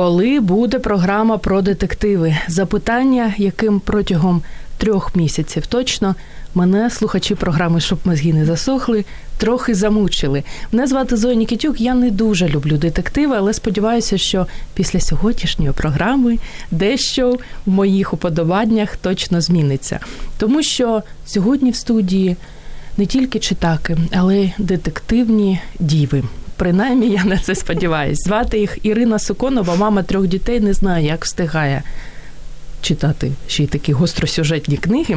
Коли буде програма про детективи? Запитання, яким протягом трьох місяців точно мене слухачі програми, щоб мозги не засохли, трохи замучили. Мене звати Зоя Нікітюк. Я не дуже люблю детективи, але сподіваюся, що після сьогоднішньої програми дещо в моїх уподобаннях точно зміниться. Тому що сьогодні в студії не тільки читаки, але й детективні діви. Принаймні, я на це сподіваюся. Звати їх Ірина Суконова, мама трьох дітей, не знаю, як встигає читати ще й такі гостросюжетні книги.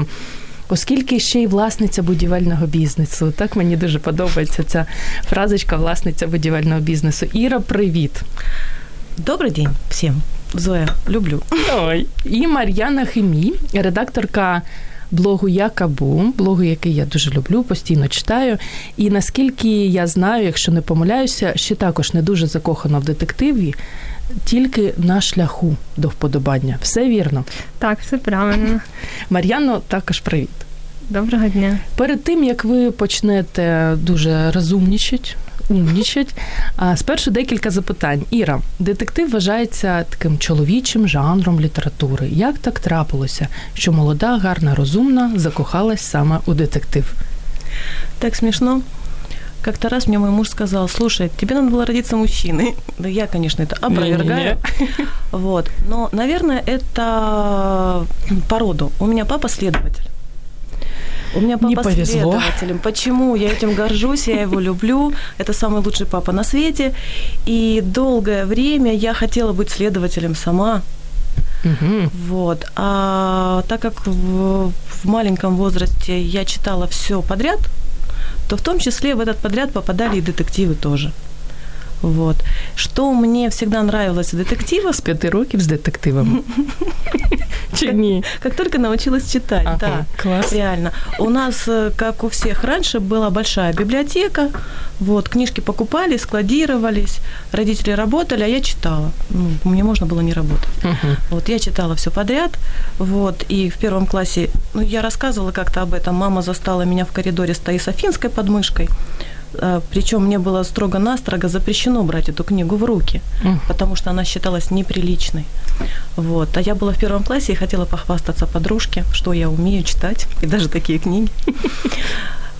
Оскільки ще й власниця будівельного бізнесу. Так мені дуже подобається ця фразочка власниця будівельного бізнесу. Іра, привіт. Добрий день всім. Зоя, люблю. Ой. І Мар'яна Химі, редакторка блогу Якабу, блогу, який я дуже люблю, постійно читаю. І наскільки я знаю, якщо не помиляюся, ще також не дуже закохана в детективі, тільки на шляху до вподобання. Все вірно. Так, все правильно. Мар'яно, також привіт. Доброго дня. Перед тим як ви почнете дуже розумнічать, умнічать, спершу декілька запитань. Іра, детектив вважається таким чоловічим жанром літератури. Як так трапилося, що молода, гарна, розумна закохалась саме у детектив? Так смішно. Как-то раз мне мой муж сказал, слушай, тебе надо было родиться мужчиной. Да я, конечно, это опровергаю. Вот. Но, наверное, это по роду. У меня папа следователь. У меня папа Не повезло. следователем. Почему? Я этим горжусь, я его люблю. Это самый лучший папа на свете. И долгое время я хотела быть следователем сама. Угу. Вот. А так как в, в маленьком возрасте я читала все подряд, то в том числе в этот подряд попадали и детективы тоже. Вот. Что мне всегда нравилось в детективах... З п'яти років з детективами. Чи ні? Как только научилась читать, Ага, да. класс. Реально. У нас, э, как у всех раньше, была большая библиотека. Вот, книжки покупали, складировались, родители работали, а я читала. Ну, мне можно было не работать. Угу. Вот я читала все подряд, вот, и в первом классе, ну, я рассказывала как-то об этом, мама застала меня в коридоре с Таисофинской подмышкой, причем мне было строго-настрого запрещено брать эту книгу в руки, потому что она считалась неприличной. Вот. А я была в первом классе и хотела похвастаться подружке, что я умею читать, и даже такие книги.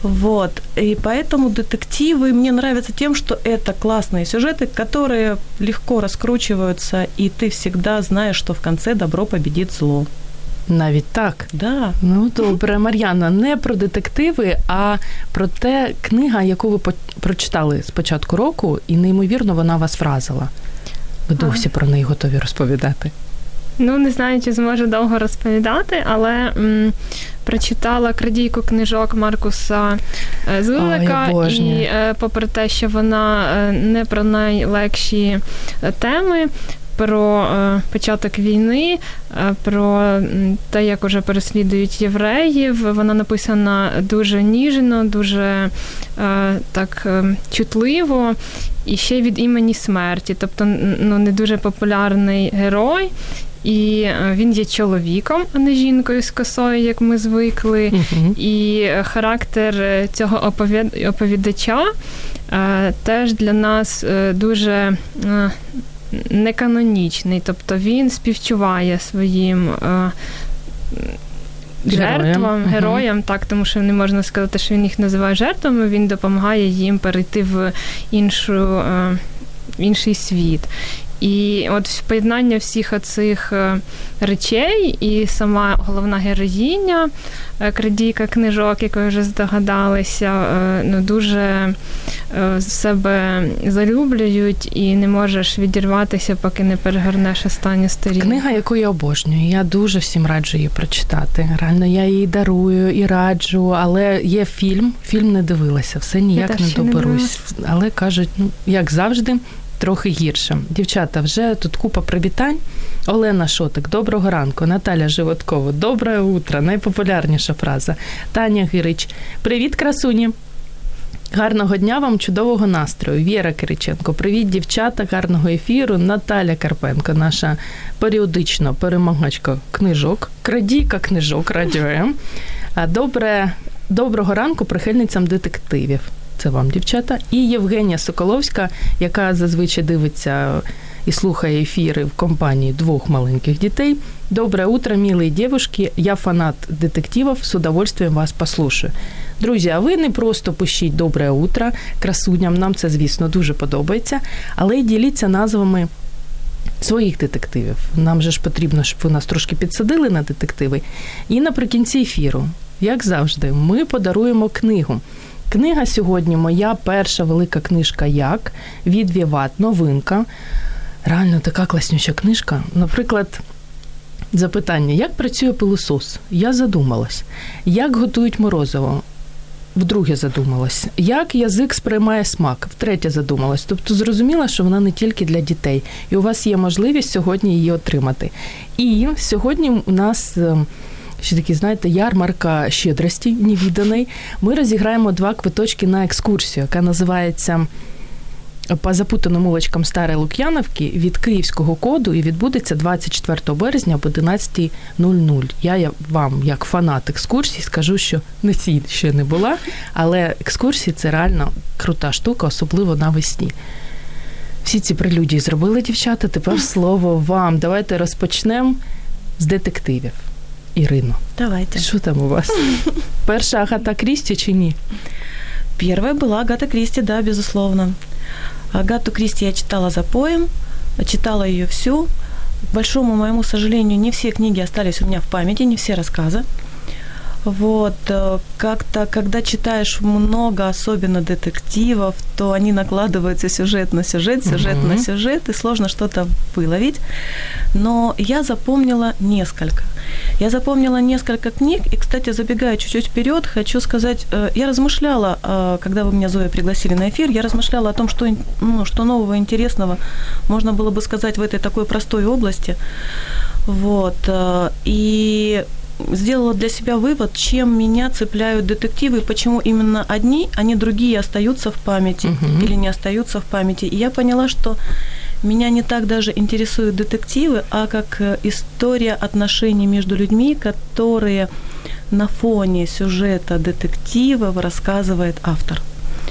Вот. И поэтому детективы мне нравятся тем, что это классные сюжеты, которые легко раскручиваются, и ты всегда знаешь, что в конце добро победит зло. Навіть так. Да. Ну добре, Мар'яна, не про детективи, а про те книга, яку ви прочитали з початку року, і неймовірно вона вас вразила. Ви досі про неї готові розповідати. Ну, не знаю, чи зможу довго розповідати, але м, прочитала крадійку книжок Маркуса е, Зулика, Ой, і е, попри те, що вона е, не про найлегші теми. Про е, початок війни, е, про те, як уже переслідують євреїв. Вона написана дуже ніжно, дуже е, так чутливо, і ще від імені смерті. Тобто, ну не дуже популярний герой. І він є чоловіком, а не жінкою з косою, як ми звикли. Угу. І характер цього оповідача е, теж для нас дуже е, неканонічний. Тобто він співчуває своїм. е. Жертвам, героям, так, тому що не можна сказати, що він їх називає жертвами, він допомагає їм перейти в іншу, е, інший світ. І от поєднання всіх оцих е, речей, і сама головна героїня, е, крадійка книжок, як ви вже здогадалися, е, ну дуже в себе залюблюють, і не можеш відірватися, поки не перегорнеш останню сторінку. Книга, яку я обожнюю. Я дуже всім раджу її прочитати. Реально, я її дарую і раджу, але є фільм. Фільм не дивилася, все ніяк не доберусь. Не але кажуть, ну як завжди. Трохи гірше. Дівчата, вже тут купа привітань. Олена Шотик, доброго ранку. Наталя Животкова, добре утро. Найпопулярніша фраза. Таня Гирич, привіт, красуні. Гарного дня вам, чудового настрою. Віра Кириченко, привіт, дівчата, гарного ефіру. Наталя Карпенко, наша періодична перемагачка книжок, крадійка книжок радіо М. Добре, доброго ранку прихильницям детективів. Це вам, дівчата. І Євгенія Соколовська, яка зазвичай дивиться і слухає ефіри в компанії двох маленьких дітей. Доброе утро, милые девушки. Я фанат детективів, з удовольствием вас послушаю. Друзі, а ви не просто пишіть добре утро красуням, нам це, звісно, дуже подобається, але й діліться назвами. Своїх детективів. Нам же ж потрібно, щоб ви нас трошки підсадили на детективи. І наприкінці ефіру, як завжди, ми подаруємо книгу. Книга сьогодні моя перша велика книжка Як від Віват, новинка. Реально така класнюща книжка. Наприклад, запитання: як працює пилосос? Я задумалась. Як готують морозиво? Вдруге задумалась, як язик сприймає смак, втретє задумалась. Тобто зрозуміла, що вона не тільки для дітей, і у вас є можливість сьогодні її отримати. І сьогодні у нас ем, ще такі, знаєте, ярмарка щедрості невіданий. Ми розіграємо два квиточки на екскурсію, яка називається по запутаним улочкам Старої Лук'яновки від київського коду і відбудеться 24 березня об 11.00. Я вам, як фанат екскурсій, скажу, що не цій ще не була, але екскурсії це реально крута штука, особливо навесні. Всі ці прелюдії зробили дівчата. Тепер слово вам. Давайте розпочнемо з детективів. Ірино. Давайте. Що там у вас? Перша Агата Крісті чи ні? Первая была Агата Кристи, да, безусловно. Агату Кристи я читала за поем, читала ее всю. К большому моему сожалению, не все книги остались у меня в памяти, не все рассказы. Вот, э, как-то, когда читаешь много, особенно детективов, то они накладываются сюжет на сюжет, сюжет uh-huh. на сюжет, и сложно что-то выловить. Но я запомнила несколько. Я запомнила несколько книг, и, кстати, забегая чуть-чуть вперед, хочу сказать, э, я размышляла, э, когда вы меня, Зоя, пригласили на эфир, я размышляла о том, что, ну, что нового, интересного можно было бы сказать в этой такой простой области. Вот, и сделала для себя вывод, чем меня цепляют детективы, почему именно одни, а не другие остаются в памяти uh-huh. или не остаются в памяти. И я поняла, что меня не так даже интересуют детективы, а как э, история отношений между людьми, которые на фоне сюжета детективов рассказывает автор.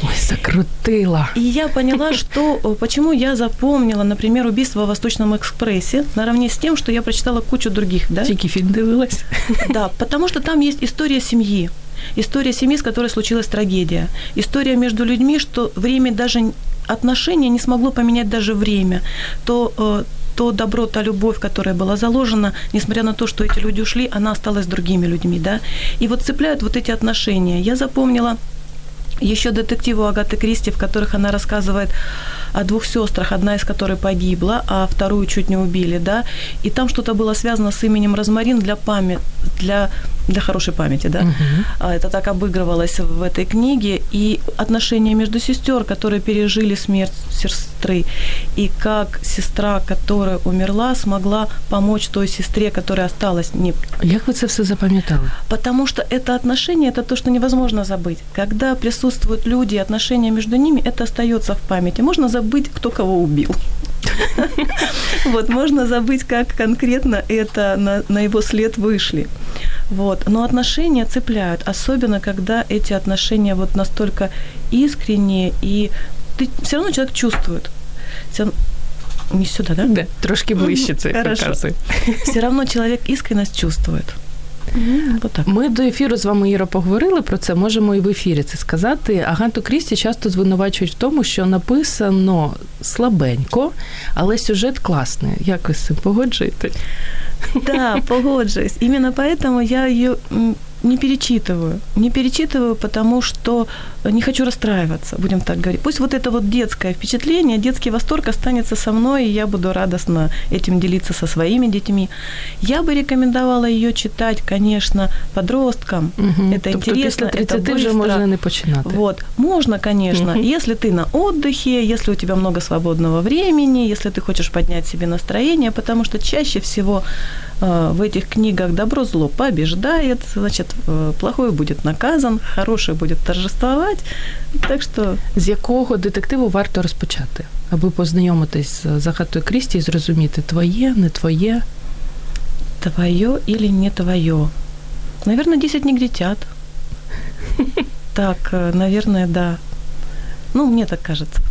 Ой, закрутила. И я поняла, что э, почему я запомнила, например, убийство в Восточном экспрессе, наравне с тем, что я прочитала кучу других, да? Тики фильм дивилась. Да, потому что там есть история семьи. История семьи, с которой случилась трагедия. История между людьми, что время даже отношения не смогло поменять даже время. То э, то добро, та любовь, которая была заложена, несмотря на то, что эти люди ушли, она осталась другими людьми, да. И вот цепляют вот эти отношения. Я запомнила еще детективу Агаты Кристи, в которых она рассказывает о двух сестрах, одна из которых погибла, а вторую чуть не убили, да, и там что-то было связано с именем Розмарин для памяти, для для хорошей памяти, да. Uh-huh. Это так обыгрывалось в этой книге. И отношения между сестер, которые пережили смерть сестры, и как сестра, которая умерла, смогла помочь той сестре, которая осталась. Не... Як ви це все запам'ятали? Потому что это отношение, это то, что невозможно забыть. Когда присутствуют люди, отношения между ними, это остается в памяти. Можно забыть, кто кого убил. Вот, можно забыть, как конкретно это на, на его след вышли. Вот. Но отношения цепляют, особенно когда эти отношения вот настолько искренние, и ты все равно человек чувствует. Все не сюда, да? Да, трошки це показує. Все равно человек искренность чувствует. Так. Ми до ефіру з вами, Іра, поговорили про це. Можемо і в ефірі це сказати. Аганту Крісті часто звинувачують в тому, що написано слабенько, але сюжет класний. Як ви з цим погоджуєте? Да, погоджуюсь. Іменно поэтому я ее не перечитываю. Не перечитываю, потому что не хочу расстраиваться, будем так говорить. Пусть вот это вот детское впечатление, детский восторг останется со мной, и я буду радостно этим делиться со своими детьми. Я бы рекомендовала ее читать, конечно, подросткам. Угу. Это тобто интересно, після 30 это вже быстро. можна не починати. Вот, можно, конечно, Мгм. если ты на отдыхе, если у тебя много свободного времени, если ты хочешь поднять себе настроение, потому что чаще всего в этих книгах добро зло побеждает, значит, э, плохой будет наказан, хороший будет торжествовать. Так что З якого детективу варто розпочати, аби познайомитись з Загатою Крісті і зрозуміти, твоє, не твоє. твое или не твое? Наверное, 10 негритят. Так, э, наверное, да. Ну, мне так кажется.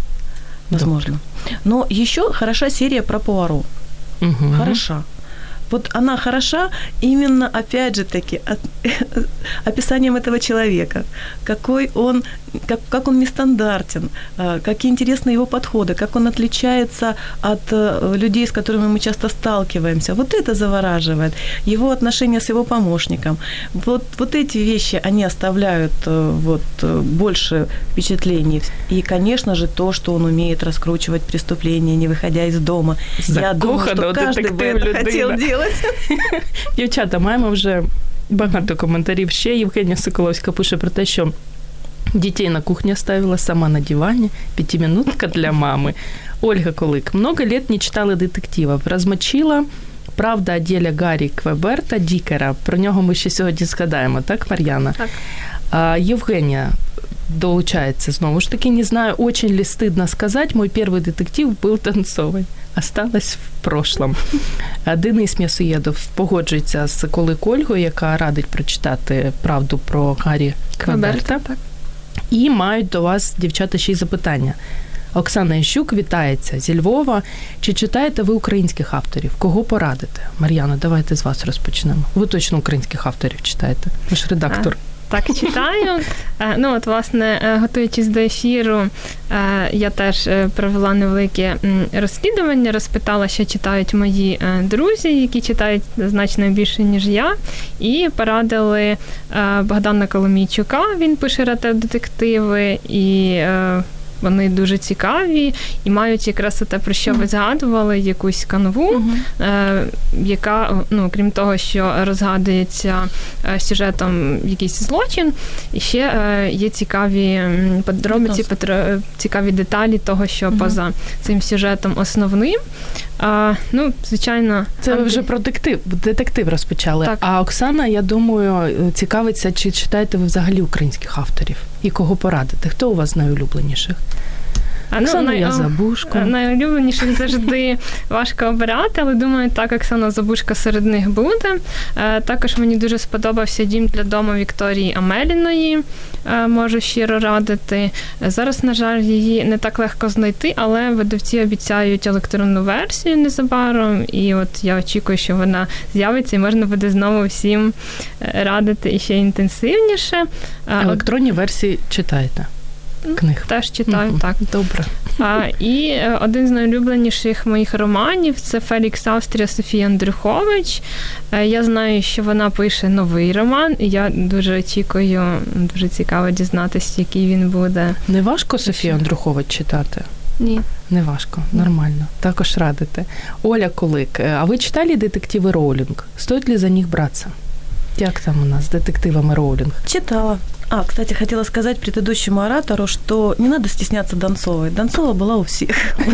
Возможно. Но еще хороша серия про Пуаро. Угу. Хороша. Вот она хороша именно, опять же таки, от- описанием этого человека. Какой он, как, как он нестандартен, а, какие интересные его подходы, как он отличается от э, людей, с которыми мы часто сталкиваемся. Вот это завораживает. Его отношения с его помощником. Вот, вот эти вещи, они оставляют э, вот, э, больше впечатлений. И, конечно же, то, что он умеет раскручивать преступления, не выходя из дома. Я думаю, что каждый бы это хотел людина. делать. Дівчата, маємо вже багато коментарів. Ще Євгенія Соколовська пише про те, що дітей на кухні оставила сама на дивані, пятиминутка для мами. Ольга Колик. Много лет не читали детективів. Розмочила Правда о ділі Гаррі Квеберта Дікера. Про нього ми ще сьогодні згадаємо, так, Мар'яна? Так. А, Євгенія долучается знову ж таки. Не знаю, очень ли стыдно сказать, мой первый детектив был танцовый. Осталось в прошлом. Денис М'ясоєдов погоджується з Колик Ольгою, яка радить прочитати правду про Гаррі Квеберта. І мають до вас, дівчата, ще й запитання. Оксана Іщук вітається зі Львова. Чи читаєте ви українських авторів? Кого порадите? Мар'яна, давайте з вас розпочнемо. Ви точно українських авторів читаєте. Ви ж редактор. Так, читаю. Е, Ну, от, власне, е, готуючись до ефіру, е, я теж провела невелике розслідування, розпитала, що читають мої друзі, які читають значно більше, ніж я, і порадили Богдана Коломійчука. Він пише детективи і. Вони дуже цікаві і мають якраз те, про що ви згадували, якусь канву, е, яка, ну, крім того, що розгадується е, сюжетом якийсь злочин, і ще е, є цікаві подробиці, петро- цікаві деталі того, що Мгм. поза цим сюжетом основним. А, ну, звичайно, Це ви вже про детектив, детектив розпочали. Так. А Оксана, я думаю, цікавиться, чи читаєте ви взагалі українських авторів і кого порадите? Хто у вас найулюбленіших? А, ну, най- я Забушко. Найулюбленіших завжди важко обирати, але думаю, так Оксана Забушка серед них буде. Е, Також мені дуже сподобався дім для дому Вікторії Амеліної. Е, Можу щиро радити. Е, Зараз, на жаль, її не так легко знайти, але видавці обіцяють електронну версію незабаром. І от я очікую, що вона з'явиться і можна буде знову всім е, радити і ще інтенсивніше. Е, Електронні версії читаєте книг. Теж читаю, Мгм. так. Добре. А, і е, один з найулюбленіших моїх романів це Фелікс Австрія Софія Андрюхович. Е, Я знаю, що вона пише новий роман, і я дуже очікую, дуже цікаво дізнатися, який він буде. Не важко Софію Андрухович читати? Ні. Не важко, нормально. Також радите. Оля Колик, е, а ви читали детективи Роулінг? Стоїть ли за них братися? Як там у нас з детективами Роулінг? Читала. А, кстати, хотела сказать предыдущему оратору, что не надо стесняться Донцовой. Донцова была у всех.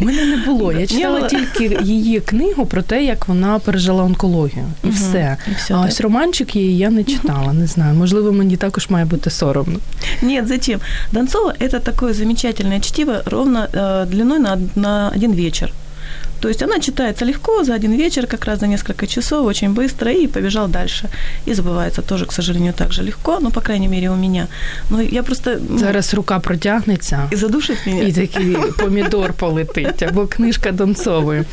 У мене не було. Я Не читала було? тільки її книгу про те, як вона пережила онкологію. І Мгм. все. И всё, А да. ось романчик її я не читала. Не знаю. Можливо, мені також має бути соромно. Нет, зачем? Донцова – это такое замечательное чтиво ровно э, длиной на, на один вечер. То есть она читается легко, за один вечер, как раз за несколько часов, очень быстро, и побежал дальше. И забывается тоже, к сожалению, так же легко, ну, по крайней мере, у меня. Но я просто... ну, Зараз рука протягнеться. И задушит меня? І такий помідор полетить, або книжка Донцової.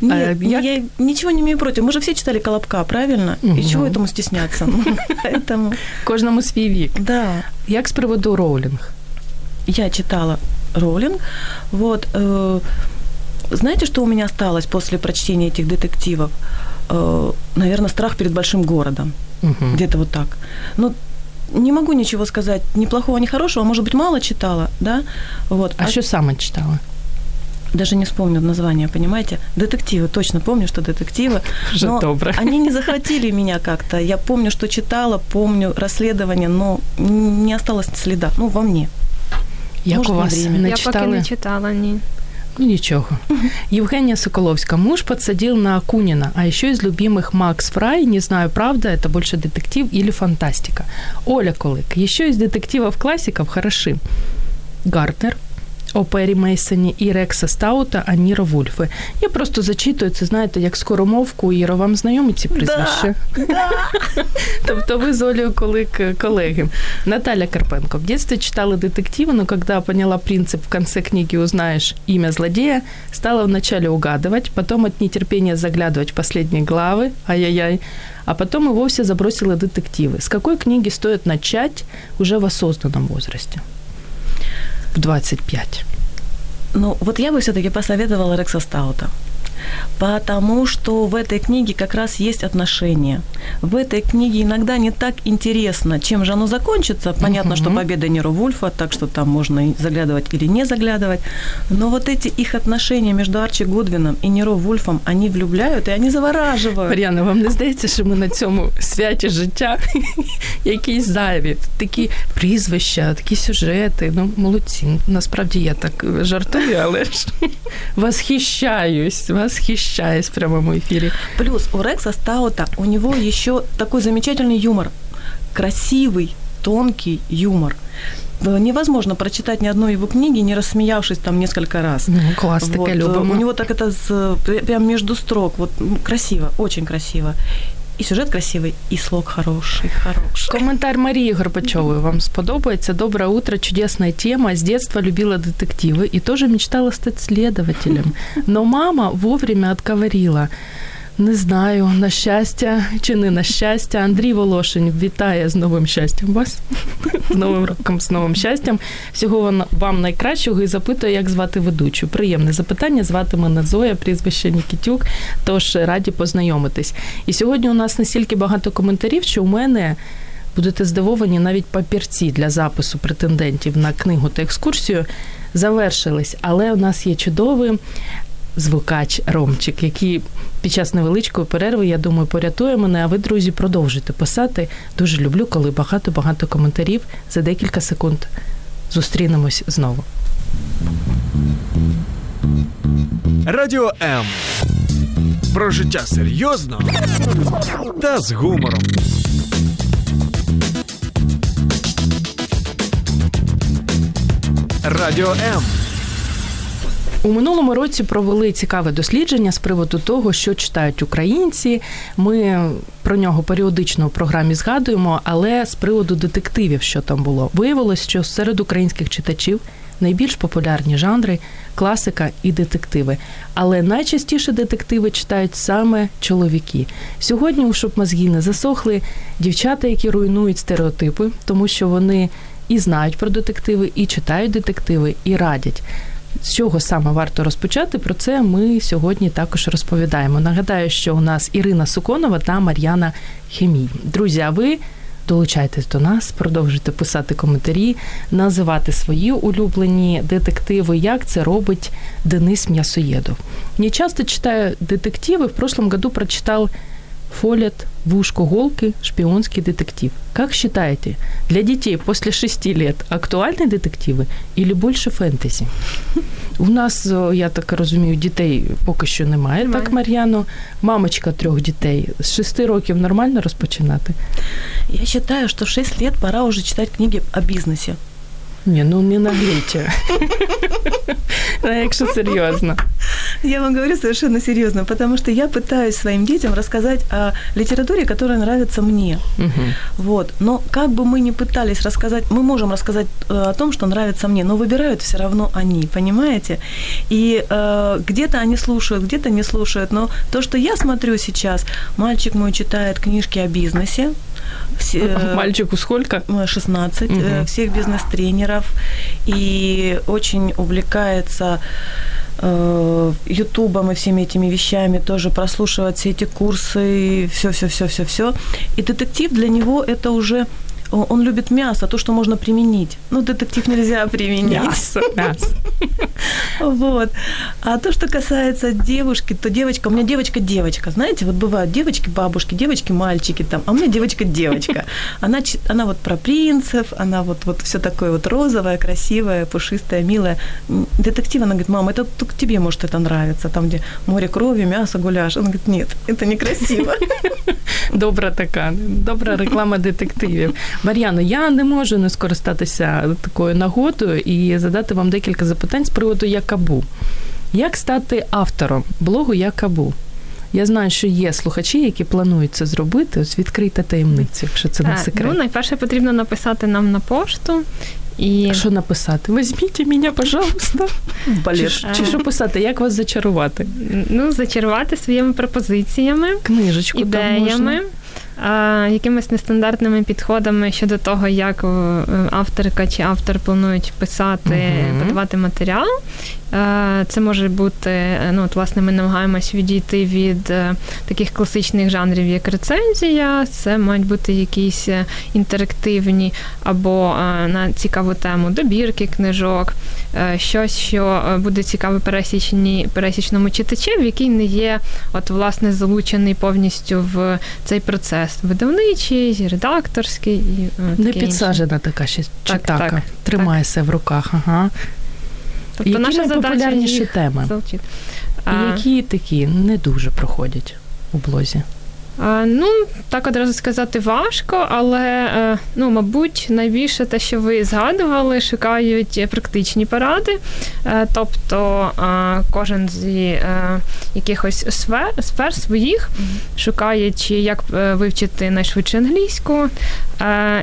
Нет, А, я- я ничего не имею против. Мы же все читали «Колобка», правильно? Мгм. И чего этому стесняться? Поэтому, Кожному свій вік. да, Як з приводу Роулінг? я читала Роулинг. Вот, э, знаете, что у меня осталось после прочтения этих детективов? Э, наверное, страх перед большим городом. Угу. Где-то вот так. Ну, не могу ничего сказать, ни плохого, ни хорошего, может быть, мало читала, да? Вот. А, а что саме читала? даже не вспомню название, понимаете? Детективы, точно помню, что детективы. Уже но добро. Они не захватили меня как-то. Я помню, что читала, помню расследование, но не осталось следа, ну, во мне. Як Может, у вас не, не Я поки не читала, ні. Ну, ничего. Евгения Соколовская. Муж подсадил на Акунина, а еще из любимых Макс Фрай. Не знаю, правда, это больше детектив или фантастика. Оля Колык. Еще из детективов классиков хороши. Гартнер, о Пері Мейсоні і Рекса Стаута, а Ніро Вульфи. Я просто зачитую це, знаєте, як скоромовку, Іро, вам знайомі ці прізвища? Да, да. тобто ви з Олею колеги. Наталя Карпенко. В детстве читала детективы, но когда поняла принцип в конце книги узнаешь имя злодея, стала вначале угадывать, потом от нетерпения заглядывать в последние главы, ай-яй-яй, а потом и вовсе забросила детективы. С какой книги стоит начать уже в осознанном возрасте? В 25? Ну, вот я бы все-таки посоветовала Рекса Стаута потому что в этой книге как раз есть отношения. В этой книге иногда не так интересно, чем же оно закончится. Понятно, uh-huh. что победа Неро Вульфа, так что там можно заглядывать или не заглядывать. Но вот эти их отношения между Арчи Гудвином и Неро Вульфом, они влюбляют и они завораживают. Мар'яна, вам не здається, що ми на цьому святі життя якісь зайві? Такі прізвища, такі сюжети. Ну, молодці. Насправді я так жартую, але ж восхищаюсь, восхищаюсь в прямом эфире. Плюс у Рекса Стаута у него еще такой замечательный юмор. Красивый, тонкий юмор. Невозможно прочитать ни одной его книги, не рассмеявшись там несколько раз. Ну, класс, вот. такая любимая. У него так это с, прям между строк, вот красиво, очень красиво. І сюжет красивий, і слог хороший, хороший. Коментар Марії Горбачевой вам сподобається. Доброе утро, чудесная тема. С детства любила детективы и тоже мечтала стать следователем. Но мама вовремя отговорила. Не знаю, на щастя чи не на щастя. Андрій Волошин вітає з новим щастям вас, з новим роком, з новим щастям. Всього вам найкращого і запитує, як звати ведучу. Приємне запитання. Звати мене Зоя, прізвище Нікітюк. Тож раді познайомитись. І сьогодні у нас настільки багато коментарів, що у мене. Будете здивовані, навіть папірці для запису претендентів на книгу та екскурсію завершились, але у нас є чудовий звукач Ромчик, який під час невеличкої перерви, я думаю, порятує мене. А ви, друзі, продовжуйте писати. Дуже люблю, коли багато-багато коментарів за декілька секунд. Зустрінемось знову. Радіо М. Про життя серйозно та з гумором. Радіо М. У минулому році провели цікаве дослідження з приводу того, що читають українці. Ми про нього періодично в програмі згадуємо, але з приводу детективів, що там було, виявилось, що серед українських читачів найбільш популярні жанри класика і детективи. Але найчастіше детективи читають саме чоловіки. Сьогодні, щоб мозги не засохли, дівчата, які руйнують стереотипи, тому що вони і знають про детективи, і читають детективи, і радять. З чого саме варто розпочати? Про це ми сьогодні також розповідаємо. Нагадаю, що у нас Ірина Суконова та Мар'яна Хемій. Друзі, а ви долучайтесь до нас, продовжуйте писати коментарі, називати свої улюблені детективи, як це робить Денис М'ясоєдов. Не часто читаю детективи. В прошлом году прочитав Фолет, в ушко голки, шпионский детектив. Как считаете, для детей после шести лет актуальні детективи или більше фентезі? У нас, я так розумію, дітей поки що немає, немає. так, Мар'яно? Мамочка трьох дітей. З шести років нормально розпочинати? Я вважаю, що в 6 лет пора уже читати книги о бізнесі. Не, ну не наглейте. Якщо серьезно. Я вам говорю совершенно серьезно, потому что я пытаюсь своим детям рассказать о литературе, которая нравится мне. Вот. Но как бы мы ни пытались рассказать, мы можем рассказать э, о том, что нравится мне, но выбирают все равно они, понимаете? И э, где-то они слушают, где-то не слушают. Но то, что я смотрю сейчас, мальчик мой читает книжки о бизнесе, все, э, Мальчику сколько? 16. Угу. Всех бизнес-тренеров. И очень увлекается э, ютубом и всеми этими вещами, тоже прослушивать все эти курсы, все-все-все-все-все. И детектив для него это уже он любит мясо, то, что можно применить. Ну, детектив нельзя применить. Мясо, мясо. Вот. А то, что касается девушки, то девочка, у меня девочка-девочка. Знаете, вот бывают девочки-бабушки, девочки-мальчики там, а у меня девочка-девочка. Она, она вот про принцев, она вот, вот все такое вот розовое, красивое, пушистое, милое. Детектив, она говорит, мама, это только тебе может это нравится, там, где море крови, мясо, гуляш. Она говорит, нет, это некрасиво. Добра така, добра реклама детективів. Мар'яно, я не можу не скористатися такою нагодою і задати вам декілька запитань з приводу Якабу. Як стати автором блогу Якабу? Я знаю, що є слухачі, які планують це зробити. Ось відкрийте таємницю, якщо це не секрет. Ну, найперше потрібно написати нам на пошту. І... А що написати? Візьміть мене, пожалуйста. Балет. Чи, чи що писати? Як вас зачарувати? Ну, зачарувати своїми пропозиціями, книжечку ідеями. Там можна якимись нестандартними підходами щодо того, як е, авторка чи автор планують писати, uh подавати матеріал. Е, це може бути, е, ну от власне, ми намагаємось відійти від таких класичних жанрів, як рецензія. Це мають бути якісь інтерактивні або на цікаву тему добірки книжок, щось, що буде цікаве пересічні, пересічному читачеві, який не є от власне залучений повністю в цей процес видавничий, редакторський і не підсаджена така ще читака. Так, Тримає так. в руках. Ага. Тобто які наша найпопулярніші теми? І які такі не дуже проходять у блозі? Ну, так одразу сказати важко, але е, ну, мабуть, найбільше те, що ви згадували, шукають практичні поради. Е, тобто кожен з е, якихось сфер, сфер своїх шукає, чи як вивчити найшвидше англійську,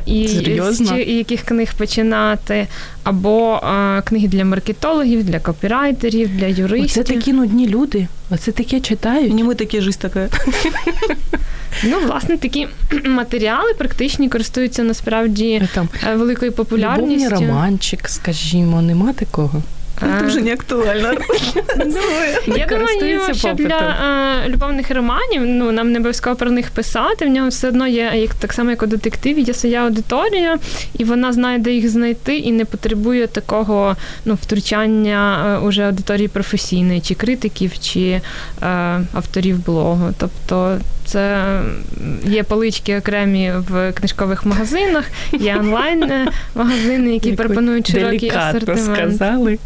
і Серйозно? з яких книг починати, або книги для маркетологів, для копірайтерів, для юристів. Це такі нудні люди. Оце таке читають. Не ми такі жисть така. Ну, власне, такі матеріали практичні користуються насправді Там, великою популярністю. Любовний романчик, скажімо, нема такого. Це вже не актуально. Ну, я думаю, що для любовних романів ну нам не обов'язково про них писати. В нього все одно є як так само, як у детективі, є своя аудиторія, і вона знає, де їх знайти, і не потребує такого ну, втручання уже аудиторії професійної, чи критиків, чи авторів блогу. Тобто це є полички окремі в книжкових магазинах, є онлайн-магазини, які пропонують широкий асортимент. сказали.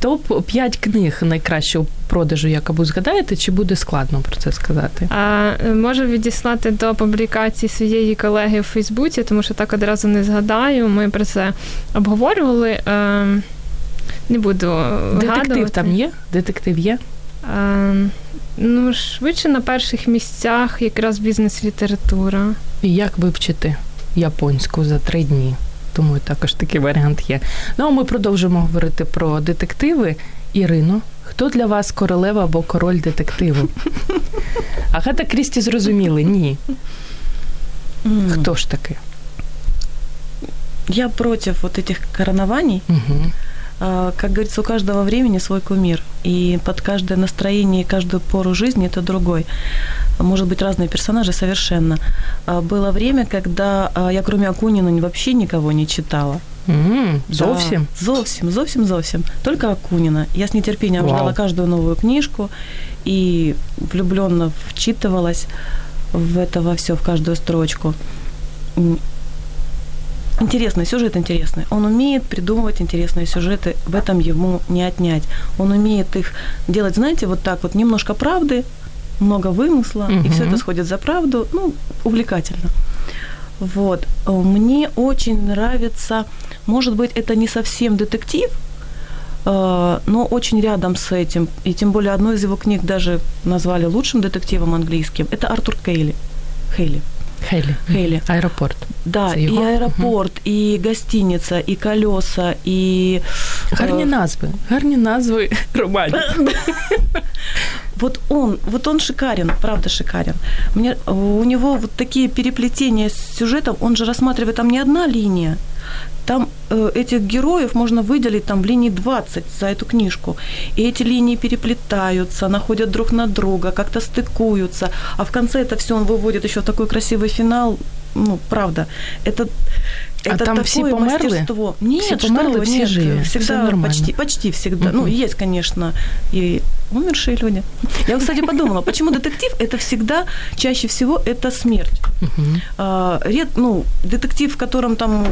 Топ 5 книг найкращого продажу Якабу згадаєте, чи буде складно про це сказати? А, Можу відіслати до публікації своєї колеги в Фейсбуці, тому що так одразу не згадаю. Ми про це обговорювали. А, не буду Детектив вгадувати. там є? Детектив є? А, ну, швидше на перших місцях якраз бізнес-література. І як вивчити японську за три дні? Тому також такий варіант є. Ну а ми продовжимо говорити про детективи. Ірино, хто для вас королева або король детективу? Агата Крісті зрозуміли, ні. Хто ж таки? Я против вот этих коронований. Угу. Как говорится, у каждого времени свой кумир. И под каждое настроение и каждую пору жизни это другой. Может быть, разные персонажи совершенно. Было время, когда я кроме Акунина вообще никого не читала. Mm, зовсім? Да, зовсім, зовсім, зовсім. Только Акунина. Я с нетерпением wow. ждала каждую новую книжку и влюбленно вчитывалась в это во все, в каждую строчку. Интересный сюжет интересный. Он умеет придумывать интересные сюжеты, в этом ему не отнять. Он умеет их делать, знаете, вот так вот, немножко правды, много вымысла, угу. и все это сходит за правду. Ну, увлекательно. Вот. Мне очень нравится, может быть, это не совсем детектив, э, но очень рядом с этим, и тем более одну из его книг даже назвали лучшим детективом английским, это Артур Кейли. Хейли. Хейли. Хейли. Аэропорт. Да, и аэропорт, угу. и гостиница, и колеса, и... Гарні назви. Гарні назви романів. вот он, вот он шикарен, правда шикарен. Мне, у него вот такие переплетения с сюжетом, он же рассматривает там не одна линия, там э, этих героев можно выделить там в линии 20 за эту книжку. И эти линии переплетаются, находят друг на друга, как-то стыкуются. А в конце это все он выводит еще в такой красивый финал. Ну, правда. Это, а это там такое все померли? мастерство. Нет, все что померли, вы, все нет, живы, всегда, все почти, почти всегда. Угу. Ну, есть, конечно, и умершие люди. Я, кстати, подумала, почему детектив это всегда, чаще всего, это смерть. Угу. А, ред, ну, детектив, в котором там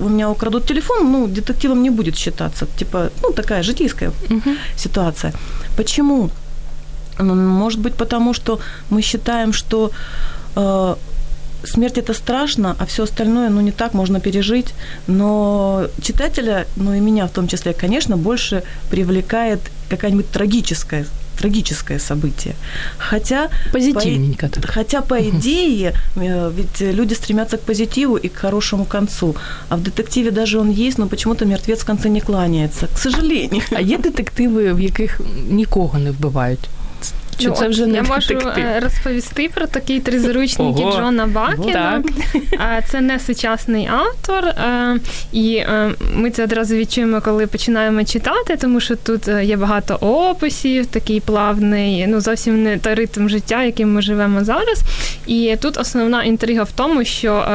у меня украдут телефон, ну, детективом не будет считаться. Типа, ну, такая житейская угу. ситуация. Почему? Может быть, потому что мы считаем, что э, смерть это страшно, а все остальное, ну, не так можно пережить. Но читателя, ну и меня в том числе, конечно, больше привлекает какая-нибудь трагическая трагическое событие. Хотя позитивненько. По, хотя по идее, ведь люди стремятся к позитиву и к хорошему концу. А в детективе даже он есть, но почему-то мертвец в конце не кланяется. К сожалению. А є детективи, в яких нікого не вбивають? Чи ну, це вже не я можу е, розповісти про такий тризручники Ого. Джона Бакена. Так. Це не сучасний автор, е, і е, ми це одразу відчуємо, коли починаємо читати, тому що тут є багато описів, такий плавний, ну зовсім не той ритм життя, яким ми живемо зараз. І тут основна інтрига в тому, що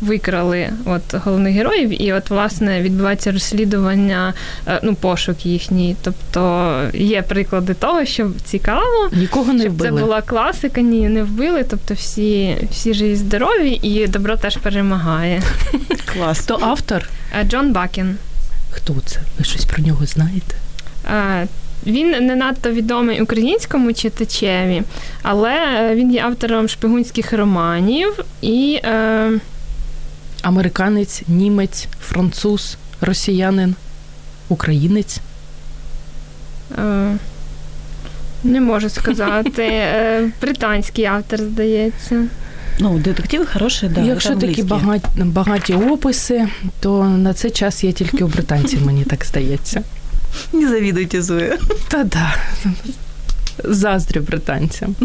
викрали от головних героїв, і от власне відбувається розслідування, ну пошук їхній. Тобто є приклади того, що цікаво. Нікого не Щоб вбили. Це була класика, ні, не вбили. Тобто всі всі живі здорові, і добро теж перемагає. Клас. Хто автор? Джон Бакін. Хто це? Ви щось про нього знаєте? Він не надто відомий українському читачеві, але він є автором шпигунських романів і. Е... Американець, німець, француз, росіянин, українець. Е... Не можу сказати. Британський автор, здається. Ну, детективи хороші, да. Якщо такі багаті, багаті описи, то на цей час є тільки у британців, мені так здається. Не завідуйте, Зоя. Та да. Заздрю британцям.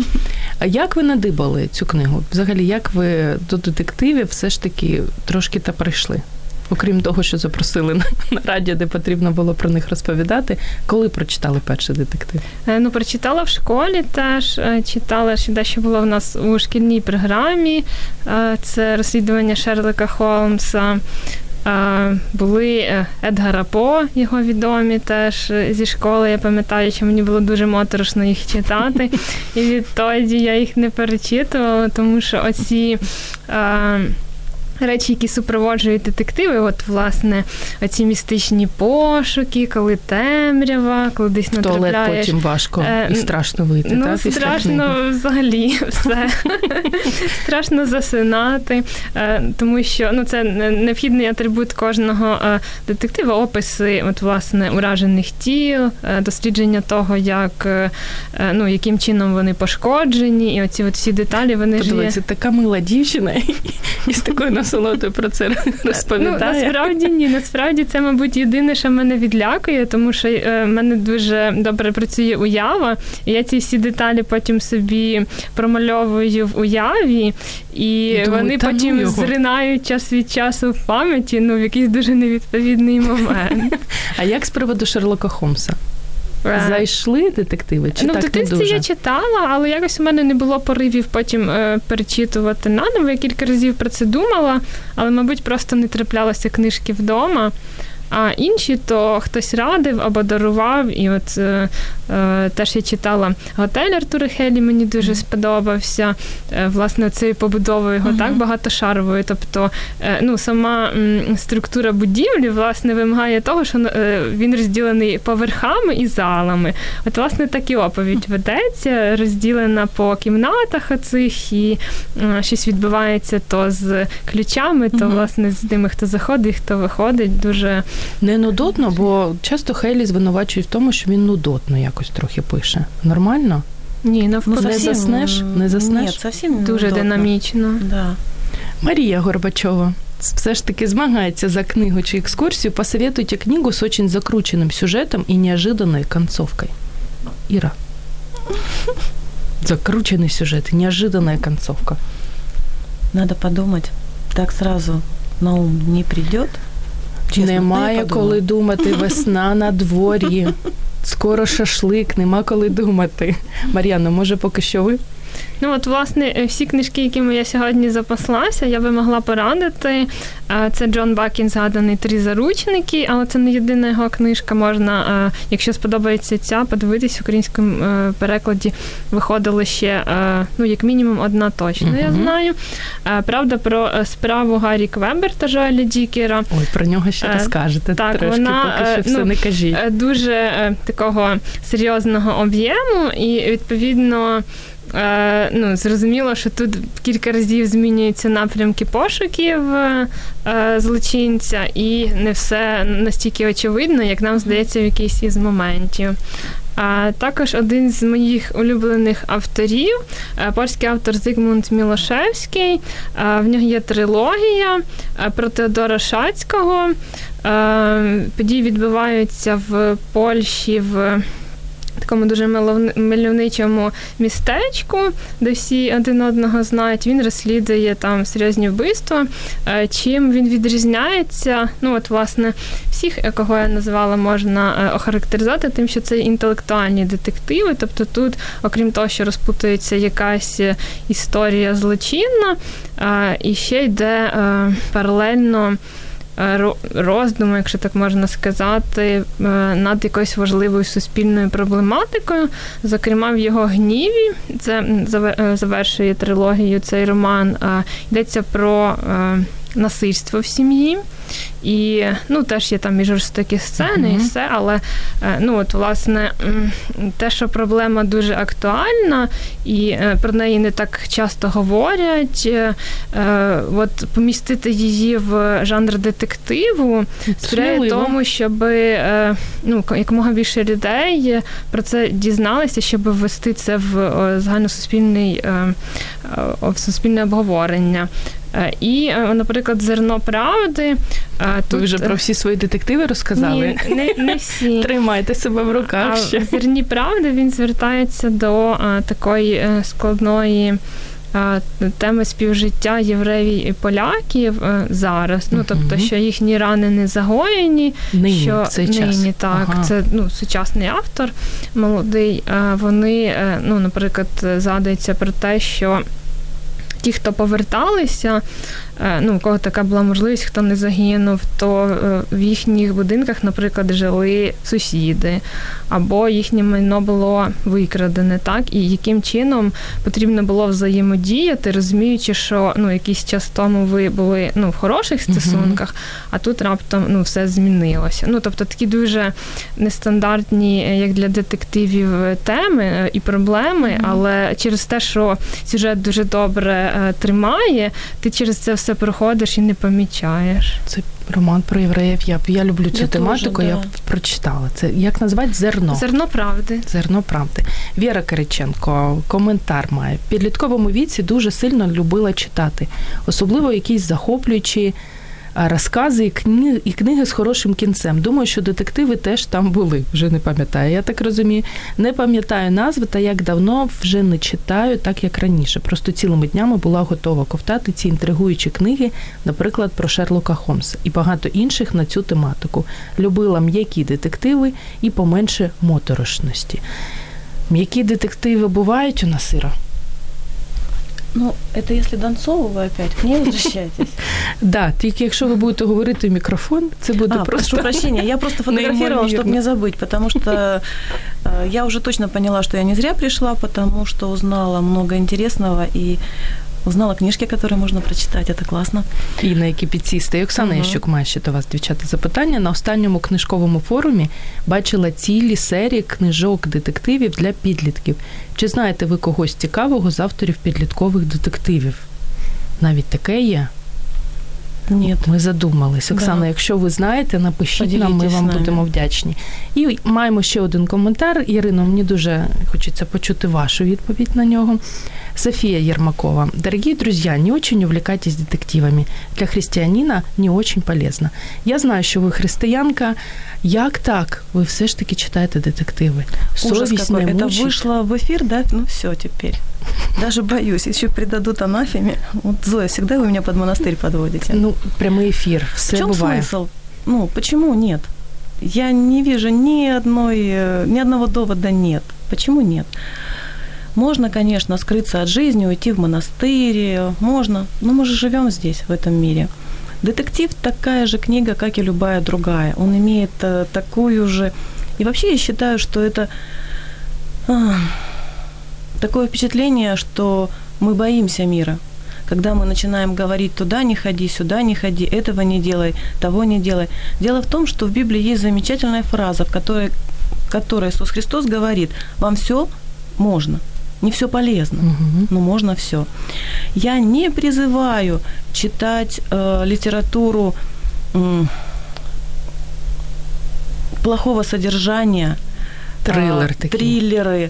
А як ви надибали цю книгу? Взагалі, як ви до детективів все ж таки трошки та прийшли? Окрім того, що запросили на, на радіо, де потрібно було про них розповідати, коли прочитали перший детектив? Ну, прочитала в школі теж, читала, що дещо було в нас у шкільній програмі. Це розслідування Шерлока Холмса. Були Едгара По, його відомі теж зі школи. Я пам'ятаю, що мені було дуже моторошно їх читати. І відтоді я їх не перечитувала, тому що оці речі, які супроводжують детективи, от, власне, оці містичні пошуки, коли темрява, коли десь В туалет натрапляєш. потім важко Е, і страшно вийти, Ну, так? страшно взагалі все. страшно засинати, е, тому що ну, це необхідний атрибут кожного е, детектива, описи, от, власне, уражених тіл, е, дослідження того, як, ну, яким чином вони пошкоджені, і оці от всі деталі, вони ж є. Подивіться, така мила дівчина і, і з такою насолодою про це Ну, насправді ні, насправді це, мабуть, єдине, що мене відлякує, тому що е, в мене дуже добре працює уява, і я ці всі деталі потім собі промальовую в уяві, і Думаю, вони ну потім його. зринають час від часу в пам'яті, ну, в якийсь дуже невідповідний момент. А як з приводу Шерлока Холмса? Е, Зайшли детективи чи ну, в дитинстві не дуже? я читала, але якось у мене не було поривів потім е, перечитувати наново. Я кілька разів про це думала, але, мабуть, просто не траплялося книжки вдома. А інші то хтось радив або дарував. І от е, е, теж я читала готель Артура Хелі, мені дуже сподобався. Е, власне, цією побудовою його Мгм. так багатошаровою. Тобто, е, ну, сама м, структура будівлі власне вимагає того, що е, він розділений поверхами і залами. От, власне, так і оповідь ведеться, розділена по кімнатах оцих, і е, щось відбувається то з ключами, то, Мгм. власне, з тими, хто заходить, хто виходить. Дуже Не нудотно, бо часто Хейлі звинувачують в тому, що він нудотно якось трохи пише. Нормально? ні, Ну, навпаки, Не совсем, заснеш? м, Не заснеш? Нет, совсем дуже неудобно. динамічно. Да. Мария Горбачева все ж таки змагається за книгу чи экскурсию. Посоветуйте книгу с очень закрученным сюжетом и неожиданной концовкой. Ира. Закрученный сюжет, неожиданная концовка. Надо подумать. Так сразу на ум не придет. Чесно, Немає коли думати, весна на дворі. Скоро шашлик, нема коли думати. Мар'яна, може, поки що ви? Ну от, власне, е, всі книжки, якими я сьогодні запаслася, я би могла порадити. Це Джон Бакін згаданий Три заручники, але це не єдина його книжка. Можна, якщо сподобається ця, подивитись в українському е, перекладі виходило ще, е, ну, як мінімум, одна точно, uh-huh. я знаю. Правда, про справу Гаррі Квебер та Жоеля Дікера. Ой, про нього ще розкажете. Так, трошки, вона поки що ну, все не кажіть. дуже такого серйозного об'єму, і відповідно. Е, ну, Зрозуміло, що тут кілька разів змінюються напрямки пошуків е, злочинця, і не все настільки очевидно, як нам здається, в якийсь із моментів. А також один з моїх улюблених авторів, е, польський автор Зигмунд Мілошевський. В нього є трилогія про Теодора Шацького. Події відбуваються в Польщі в такому дуже мальовничому містечку, де всі один одного знають. Він розслідує там серйозні вбивства. Е, чим він відрізняється? Ну, от, власне, всіх, кого я назвала, можна е, охарактеризувати, тим, що це інтелектуальні детективи. Тобто тут, окрім того, що розпутується якась історія злочинна, е, і ще йде паралельно. Е, роздуму, якщо так можна сказати, е, над якоюсь важливою суспільною проблематикою. Зокрема, в його гніві це е, завершує трилогію цей роман. Йдеться про насильство в сім'ї. І ну, теж є там і жорстокі сцени, uh-huh. і все, але е, ну, от, власне, те, що проблема дуже актуальна, і е, про неї не так часто говорять, е, от помістити її в жанр детективу сприяє тому, щоб ну, якомога більше людей про це дізналися, щоб ввести це в загальносуспільний в суспільне обговорення. Е, і, е, наприклад, зерно правди. Е, тут... Ви вже про всі свої детективи розказали? Ні, не, не всі. Тримайте себе в руках. ще. В зерні правди він звертається до такої складної. Теми співжиття євреїв і поляків зараз. Ну тобто, що їхні рани не загоєні, нині, що цей нині час. так, ага. це ну сучасний автор молодий. Вони, ну, наприклад, згадується про те, що ті, хто поверталися, ну, у кого така була можливість, хто не загинув, то е, в їхніх будинках, наприклад, жили сусіди, або їхнє майно було викрадене, так, і яким чином потрібно було взаємодіяти, розуміючи, що ну, якийсь час тому ви були ну, в хороших стосунках, а тут раптом ну, все змінилося. Ну, Тобто такі дуже нестандартні, е, як для детективів, теми і проблеми, але через те, що сюжет дуже добре тримає, ти через це все проходиш і не помічаєш. Це роман про євреїв. Я я люблю цю я тематику. Я да. Я прочитала це. Як назвати зерно? Зерно правди. Зерно правди. Віра Кириченко коментар має в підлітковому віці. Дуже сильно любила читати, особливо якісь захоплюючі розкази і книги, і книги з хорошим кінцем. Думаю, що детективи теж там були. Вже не пам'ятаю. Я так розумію. Не пам'ятаю назви та як давно вже не читаю, так як раніше. Просто цілими днями була готова ковтати ці інтригуючі книги, наприклад, про Шерлока Холмса і багато інших на цю тематику. Любила м'які детективи і поменше моторошності. М'які детективи бувають у нас, Іра? Ну, это если Донцову ви опять к ней возвращаетесь? Да, тільки якщо ви будете говорити в мікрофон, це буде а, просто... прошу прощения, я просто фотографировала, чтобы не забыть, потому что э, я уже точно поняла, что я не зря пришла, потому что узнала много интересного и Узнала книжки, які можна прочитати, це класно. І на які підсісти. І Оксана, uh-huh. Ящук має ще до вас, дівчата, запитання. На останньому книжковому форумі бачила цілі серії книжок детективів для підлітків. Чи знаєте ви когось цікавого з авторів підліткових детективів? Навіть таке є. Ні. Ми задумались. Оксана, да. якщо ви знаєте, напишіть Поділітесь нам, ми вам будемо вдячні. І маємо ще один коментар. Ірино, мені дуже хочеться почути вашу відповідь на нього. София Ермакова. Дорогие друзья, не очень увлекайтесь детективами. Для христианина не очень полезно. Я знаю, що ви християнка. Як так? Ви все ж таки читаєте детективи? Ужас какой. Это вышло в эфир, да? Ну все теперь. Даже боюсь, еще придадут анафеме. Вот, Зоя, всегда вы меня под монастырь подводите. Ну, прямой эфир. Все в чем бывает. смысл? Ну, почему нет? Я не вижу ни одной, э, ни одного довода нет. Почему нет? Можно, конечно, скрыться от жизни, уйти в монастырь, можно, но мы же живем здесь, в этом мире. Детектив такая же книга, как и любая другая. Он имеет э, такую же... И вообще я считаю, что это а, такое впечатление, что мы боимся мира. Когда мы начинаем говорить туда не ходи, сюда не ходи, этого не делай, того не делай. Дело в том, что в Библии есть замечательная фраза, в которой, в которой Иисус Христос говорит, вам все можно – не все полезно, угу. но можно все. Я не призываю читать э, литературу э, плохого содержания, Триллер э, триллеры, Э,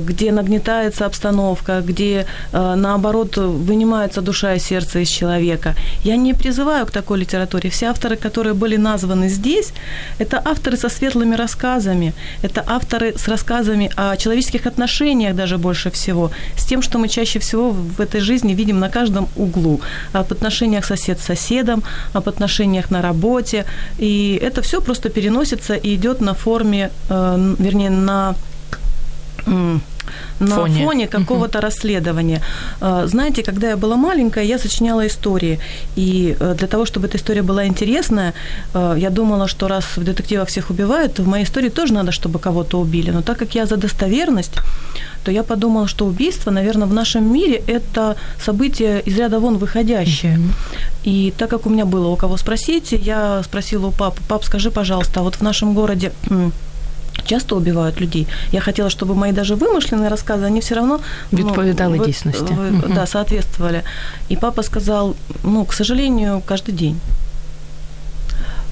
где нагнетается обстановка, где, э, наоборот, вынимается душа и сердце из человека. Я не призываю к такой литературе. Все авторы, которые были названы здесь, это авторы со светлыми рассказами, это авторы с рассказами о человеческих отношениях даже больше всего, с тем, что мы чаще всего в этой жизни видим на каждом углу, об отношениях сосед с соседом, об отношениях на работе, и это все просто переносится и идет на форме, э, вернее, на на фоне, фоне какого-то угу. расследования. А, знаете, когда я была маленькая, я сочиняла истории. И э, для того, чтобы эта история была интересная, э, я думала, что раз в детективах всех убивают, то в моей истории тоже надо, чтобы кого-то убили. Но так как я за достоверность, то я подумала, что убийство, наверное, в нашем мире это событие из ряда вон выходящее. Mm-hmm. И так как у меня было у кого спросить, я спросила у папы, пап, скажи, пожалуйста, а вот в нашем городе часто убивают людей. Я хотела, чтобы мои даже вымышленные рассказы, они все равно... Відповідали ну, дійсності. Вы, угу. Да, соответствовали. И папа сказал, ну, к сожалению, каждый день.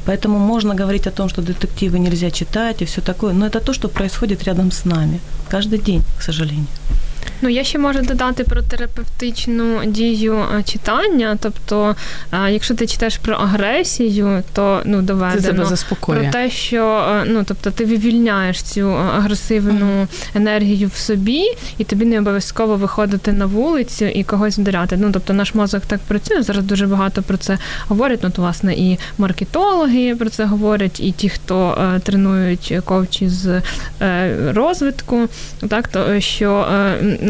Поэтому можно говорить о том, что детективы нельзя читать и все такое, но это то, что происходит рядом с нами. Каждый день, к сожалению. Ну, я ще можу додати про терапевтичну дію е, читання. Тобто, е, якщо ти читаєш про агресію, то ну доведено про те, що е, ну тобто ти вивільняєш цю агресивну енергію в собі, і тобі не обов'язково виходити на вулицю і когось вдаряти. Ну тобто наш мозок так працює. Зараз дуже багато про це говорять. Ну, то, власне, і маркетологи про це говорять, і ті, хто тренують ковчі з розвитку, так то що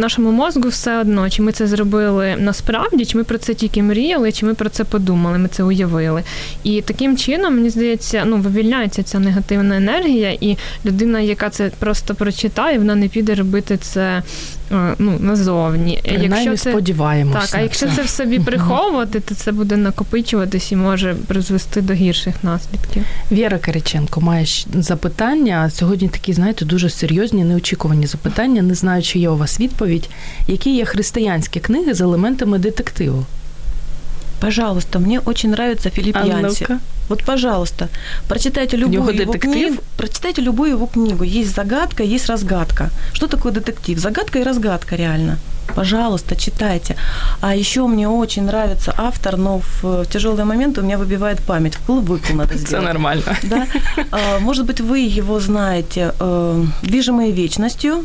нашому мозку все одно, чи ми це зробили насправді, чи ми про це тільки мріяли, чи ми про це подумали, ми це уявили. І таким чином, мені здається, ну вивільняється ця негативна енергія, і людина, яка це просто прочитає, вона не піде робити це ну, назовні. Принаймні якщо це, сподіваємося. Так, а якщо це в собі приховувати, то це буде накопичуватись і може призвести до гірших наслідків. Віра Кириченко, маєш запитання. Сьогодні такі, знаєте, дуже серйозні, неочікувані запитання. Не знаю, чи є у вас відповідь. Які є християнські книги з елементами детективу? Пожалуйста, мне очень нравится Филипп а Янси. Вот, пожалуйста, прочитайте любую его, его книгу. Прочитайте любую его книгу. Есть загадка, есть разгадка. Что такое детектив? Загадка и разгадка реально. Пожалуйста, читайте. А еще мне очень нравится автор, но в, в тяжелые моменты у меня выбивает память. Выкл надо сделать. Это нормально. Да? А, может быть, вы его знаете. Э, «Движимые вечностью».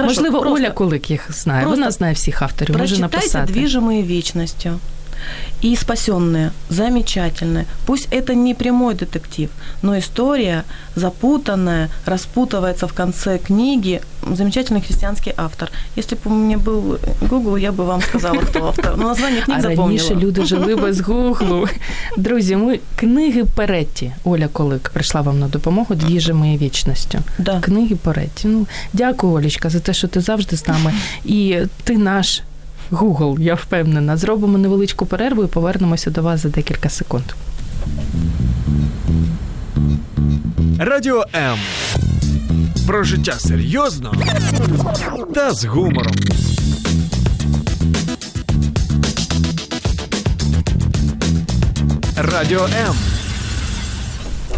Хорошо, Можливо, просто, Оля Кулик їх знає. Вона знає всіх авторів. Може написати. «Движимые вечностью» и спасенные. Замечательные. Пусть это не прямой детектив, но история запутанная, распутывается в конце книги. Замечательный христианский автор. Если бы у меня был Google, я бы вам сказала, хто автор. Но название книг а запомнила. раніше люди жили без Гуглу. Друзі, ми книги Перетті. Оля Колик прийшла вам на допомогу «Двіже моєю вічністю. Да. Книги Перетті. Ну, дякую, Олічка, за те, що ти завжди з нами. І ти наш Google, я впевнена. Зробимо невеличку перерву і повернемося до вас за декілька секунд. Радіо М. Про життя серйозно та з гумором. Радіо М.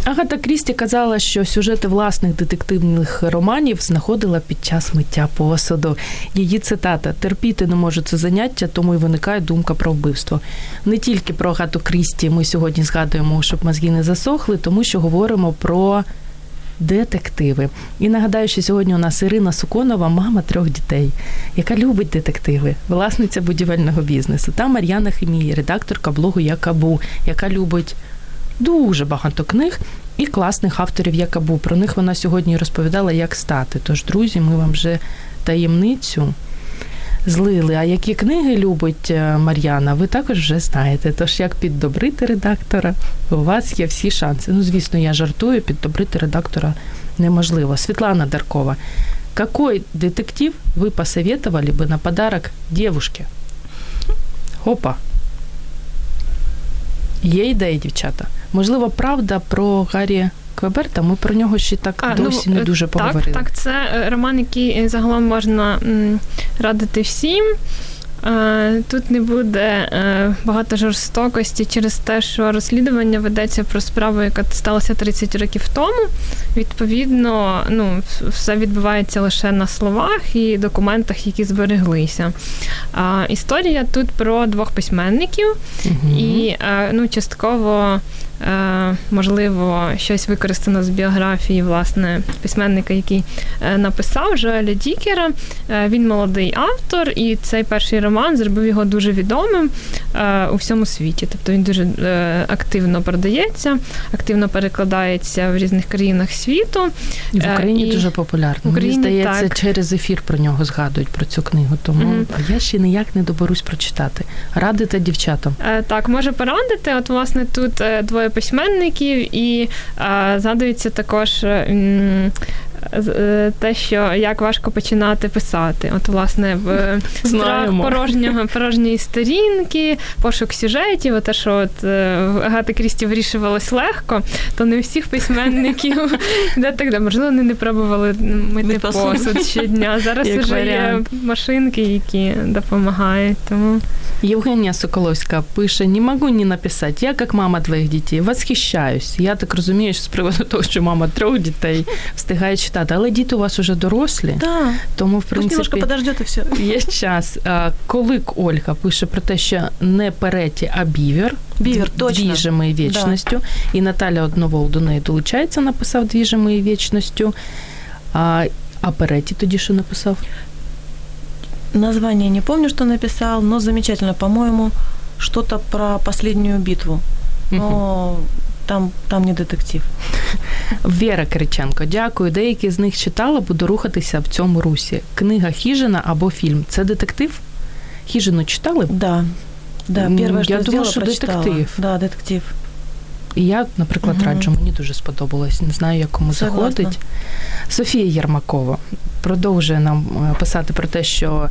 Агата Крісті казала, що сюжети власних детективних романів знаходила під час миття посуду. Її цитата терпіти не можу це заняття, тому й виникає думка про вбивство. Не тільки про Агату Крісті ми сьогодні згадуємо, щоб мозги не засохли, тому що говоримо про детективи. І нагадаю, що сьогодні у нас Ірина Суконова, мама трьох дітей, яка любить детективи, власниця будівельного бізнесу. Та Мар'яна Хімії, редакторка блогу Якабу, яка любить дуже багато книг і класних авторів, Якабу. Про них вона сьогодні розповідала, як стати. Тож, друзі, ми вам вже таємницю. Злили, а які книги любить е, Мар'яна, ви також вже знаєте. Тож як піддобрити редактора, у вас є всі шанси. Ну, звісно, я жартую, піддобрити редактора неможливо. Світлана Даркова, какой детектив ви посоветовали бы на подарок девушке? Опа. Є ідеї, дівчата. Можливо, правда про Гаррі Квеберта. Ми про нього ще так А, досі ну, не дуже так, поговорили. Так, це е, роман, який загалом можна радити всім. Е, Тут не буде е, багато жорстокості через те, що розслідування ведеться про справу, яка сталася 30 років тому. Відповідно, ну, все відбувається лише на словах і документах, які збереглися. Історія тут про двох письменників, Мгм. і е, ну, частково, е, можливо, щось використано з біографії власне письменника, який е, написав Жоеля Дікера. Е, Він молодий автор, і цей перший роман зробив його дуже відомим е, у всьому світі. Тобто він дуже е, активно продається, активно перекладається в різних країнах світу. І в Е, Україні і дуже популярно. Україні Мені здається, так. через ефір про нього згадують про цю книгу. Тому Мгм. я ще ніяк не доберусь прочитати. Радите дівчатам. Е, Так, може порадити. От, власне, тут е, двоє письменників, і згадується також. Е, Те, що як важко починати писати. От, власне, в е, Знаємо. порожнього, порожньої сторінки, пошук сюжетів, те, що от е, Агати Крісті вирішувалось легко, то не у всіх письменників де так, де, можливо, вони не пробували мити посуд. щодня. Зараз вже є машинки, які допомагають. Тому Євгенія Соколовська пише: не можу не написати. Я, як мама твоїх дітей, восхищаюсь. Я так розумію, що з приводу того, що мама трьох дітей встигає читати, але діти у вас уже дорослі, Да, тому в принципі. подождет все. Є час. А, Колик Ольга пише про те, що не Переті, а бівер. Бівер, точно. Двіжими вічністю. І Наталя Одновол до неї долучається, написав двіжими вічністю. А, а Переті тоді що написав? Название не помню, что написал, но замечательно, по-моему, что-то про последнюю битву. Но там, там не детектив. Віра Кириченко, дякую. Деякі з них читала, буду рухатися в цьому русі. Книга Хіжина або фільм. Це детектив? Хіжину читали? Да. Да, М, первое, я думала, что прочитала. детектив. Да, детектив. І я, наприклад, Мгм. раджу, мені дуже сподобалось. Не знаю, як кому Согласна. заходить. Софія Єрмакова продовжує нам е, писати про те, що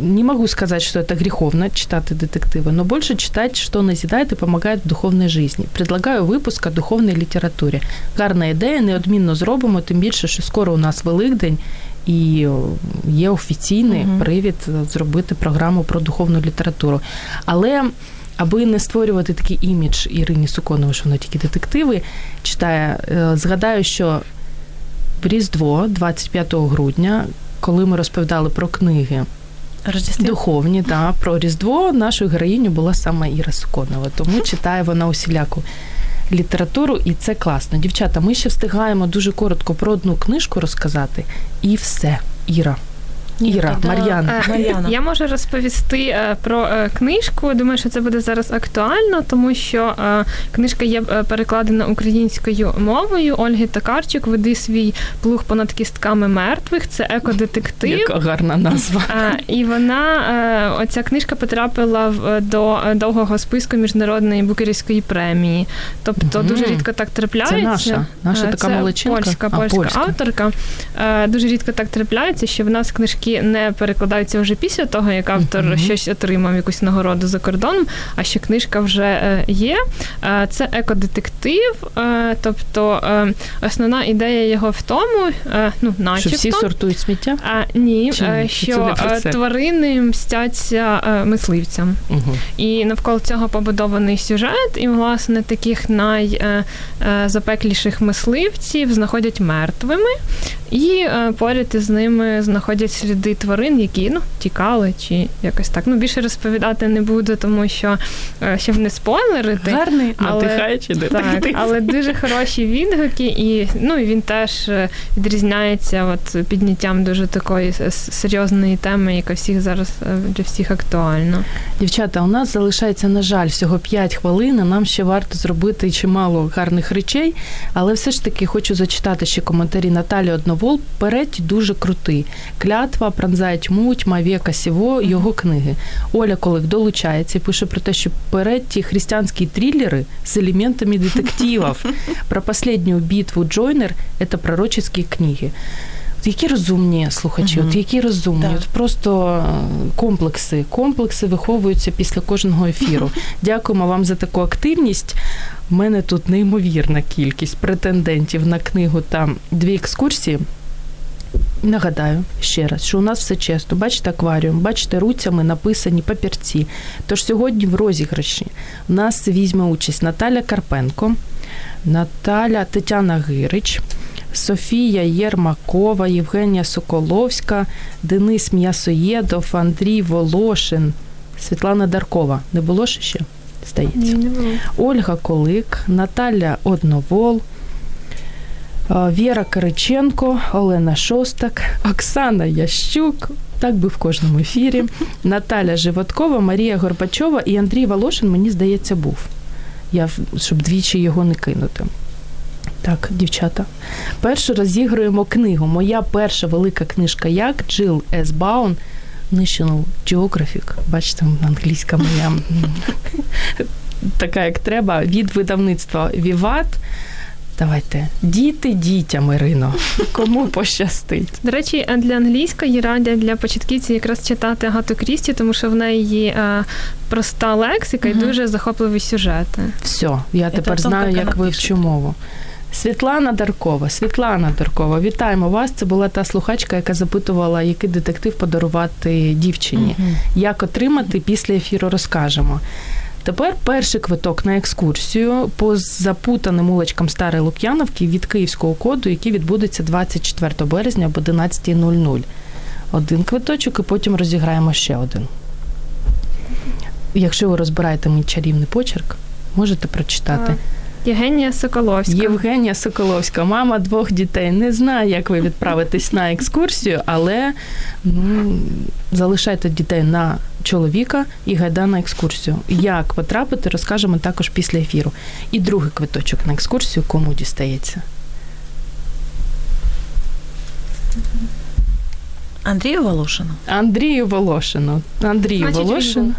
не могу сказать, что это греховно читать детективы, но больше читать, что назидает и помогает в духовной жизни. Предлагаю випуск о духовній літературі. Гарна ідея, неодмінно зробимо, тим більше, що скоро у нас Великдень, і є офіційний Мгм. привід е, зробити програму про духовну літературу. Але аби не створювати такий імідж Ірині Суконової, що вона тільки детективи читає, е, згадаю, що в Різдво, 25 грудня, коли ми розповідали про книги Рождество. духовні, та, про Різдво, нашою героїню була саме Іра Суконова. Тому читає вона усіляку літературу, і це класно. Дівчата, ми ще встигаємо дуже коротко про одну книжку розказати, і все. Іра. Іра, Мар'яна. Е, Мар'яна. Я можу розповісти е, про е, книжку. Думаю, що це буде зараз актуально, тому що е, книжка є е, перекладена українською мовою. Ольги Токарчук веди свій плуг понад кістками мертвих. Це екодетектив. Яка гарна назва. Е, І вона, е, оця книжка потрапила в- до довгого списку міжнародної букерівської премії. Тобто Мгм. дуже рідко так трапляється. Це наша, наша така це молодчинка? Польська, А, польська, польська. авторка. Е, Дуже рідко так трапляється, що в нас книжки які не перекладаються вже після того, як автор mm-hmm. щось отримав, якусь нагороду за кордоном, а що книжка вже е, є. Це екодетектив, тобто основна ідея його в тому, ну, начебто... Що всі сортують сміття? А, Ні, Чи, що тварини мстяться мисливцям. Угу. І навколо цього побудований сюжет, і, власне, таких найзапекліших мисливців знаходять мертвими, і е, поряд із ними знаходять сліди тварин, які ну, тікали, чи якось так. Ну, більше розповідати не буду, тому що е, щоб не спойлерити. Гарний, надихаючий Так, але дуже хороші відгуки, і ну, і він теж е, відрізняється от, підняттям дуже такої серйозної теми, яка всіх зараз для всіх актуальна. Дівчата, у нас залишається, на жаль, всього 5 хвилин. а Нам ще варто зробити чимало гарних речей, але все ж таки хочу зачитати ще коментарі Наталі Одновол. Передь дуже крутий. Клятва, пронзає тьму, тьма віка сіво, його книги. Оля Колик долучається і пише про те, що передті християнські трилери з елементами детективів. Про последню битву Джойнер це пророчі книги. Які розумні слухачі, uh от які розумні, от просто комплекси, комплекси виховуються після кожного ефіру. Дякуємо вам за таку активність. У мене тут неймовірна кількість претендентів на книгу та дві екскурсії. Нагадаю ще раз, що у нас все чесно. Бачите акваріум, бачите, руцями написані папірці. Тож сьогодні в розіграші у нас візьме участь Наталя Карпенко, Наталя Тетяна Гирич. Софія Єрмакова, Євгенія Соколовська, Денис М'ясоєдов, Андрій Волошин, Світлана Даркова. Не було ще? Здається. Ні, не було. Ольга Колик, Наталя Одновол, Віра Кириченко, Олена Шостак, Оксана Ящук. Так би в кожному ефірі. Наталя Животкова, Марія Горбачова і Андрій Волошин, мені здається, був. Я щоб двічі його не кинути. Так, дівчата. Перше розігруємо книгу. Моя перша велика книжка як Джил С. Баун National Geographic. Бачите, англійська моя така, як треба, від видавництва Віват. Давайте діти дітям, Ірино. Кому пощастить. До речі, для англійської радять для початківців якраз читати Агату Крісті, тому що в неї е, проста лексика угу. і дуже захопливі сюжети. Все, я тепер знаю, як вивчу мову. Світлана Даркова. Світлана Даркова, вітаємо вас. Це була та слухачка, яка запитувала, який детектив подарувати дівчині. uh Як отримати після ефіру, розкажемо. Тепер перший квиток на екскурсію по запутаним улочкам Старої Лук'яновки від київського коду, який відбудеться 24 березня об 11.00. Один квиточок, і потім розіграємо ще один. Якщо ви розбираєте мій чарівний почерк, можете прочитати. Євгенія Соколовська. Євгенія Соколовська, мама двох дітей. Не знаю, як ви відправитесь на екскурсію, але ну, залишайте дітей на чоловіка і гайда на екскурсію. Як потрапити, розкажемо також після ефіру. І другий квиточок на екскурсію кому дістається. Андрію Волошину. Андрію Волошину. Андрію Значить, Волошин.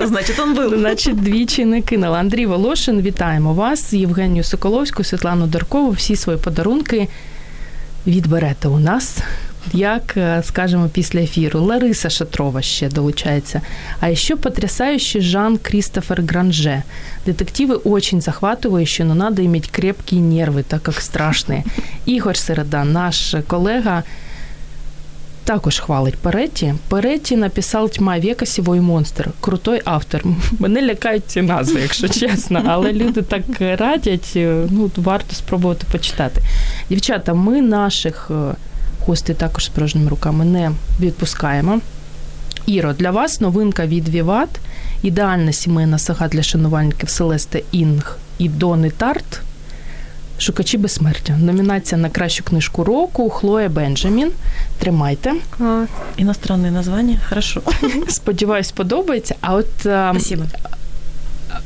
Значить, он був. Значить, двічі не кинула. Андрій Волошин, вітаємо вас, Євгенію Соколовську, Світлану Даркову. Всі свої подарунки відберете у нас. Як е, скажемо після ефіру, Лариса Шатрова ще долучается. А еще потрясающий Жан Кристофер Гранже. Детективы очень захватывающие, но надо иметь крепкие нервы, так как страшные. Ігор Середа, наш колега, також хвалить Перетті. Перетті написав тьма віка сівой монстр. Крутой автор. Мене лякають ці назви, якщо чесно, але люди так радять. Ну, варто спробувати почитати. Дівчата, ми наших е, гостей також з порожніми руками не відпускаємо. Іро, для вас новинка від Віват. Ідеальна сімейна сага для шанувальників Селесте Інг і Дони Тарт. Шукачі безсмертя. Номінація на кращу книжку року Хлоя Бенджамін. Тримайте. Іностранне названня. Хорошо. Сподіваюсь, подобається. А от Спасибо.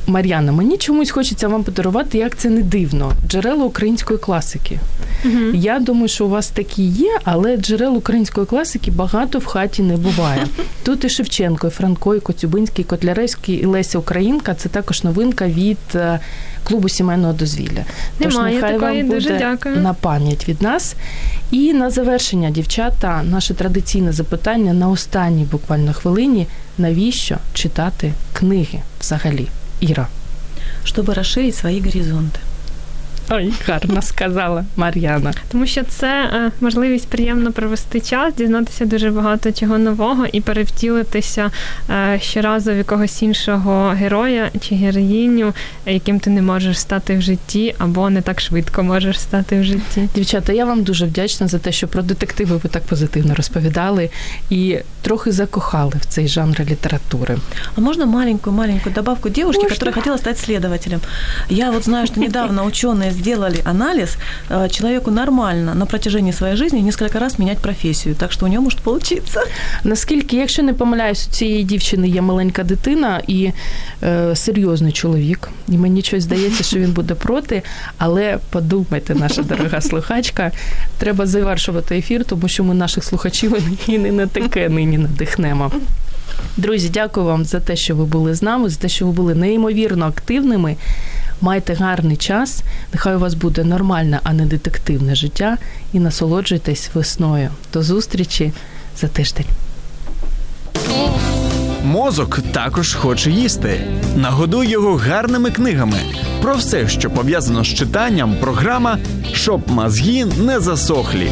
Мар'яна, мені чомусь хочеться вам подарувати, як це не дивно. Джерело української класики. Угу. Я думаю, що у вас такі є, але джерел української класики багато в хаті не буває. Тут і Шевченко, і Франко, і Коцюбинський, і Котляревський, і Леся Українка. Це також новинка від е, клубу сімейного дозвілля. Тож Немає нехай такої, вам буде дуже дякую. на пам'ять від нас. І на завершення, дівчата, наше традиційне запитання на останній буквально хвилині: навіщо читати книги взагалі? Іра. Щоб розширити свої горизонти. Ой, гарно сказала Мар'яна. Тому що це е, можливість приємно провести час, дізнатися дуже багато чого нового і перевтілитися е, щоразу в якогось іншого героя чи героїню, яким ти не можеш стати в житті, або не так швидко можеш стати в житті. Дівчата, я вам дуже вдячна за те, що про детективи ви так позитивно розповідали і трохи закохали в цей жанр літератури. А можна маленьку добавку девушки, яка хотіла стати слідователем? Я вот знаю, що недавно ученые сделали анализ, э, человеку нормально на протяжении своей жизни несколько раз менять професію, так що у нього може получиться. Наскільки, якщо не помиляюсь, у цієї дівчини є маленька дитина і е, серйозний чоловік, і мені щось здається, що він буде проти, але подумайте, наша дорога слухачка, треба завершувати ефір, тому що ми наших слухачів і не на таке нині надихнемо. Друзі, дякую вам за те, що ви були з нами, за те, що ви були неймовірно активними. Майте гарний час, нехай у вас буде нормальне, а не детективне життя, і насолоджуйтесь весною. До зустрічі за тиждень. Мозок також хоче їсти. Нагодуй його гарними книгами. Про все, що пов'язано з читанням, програма щоб мозги не засохлі.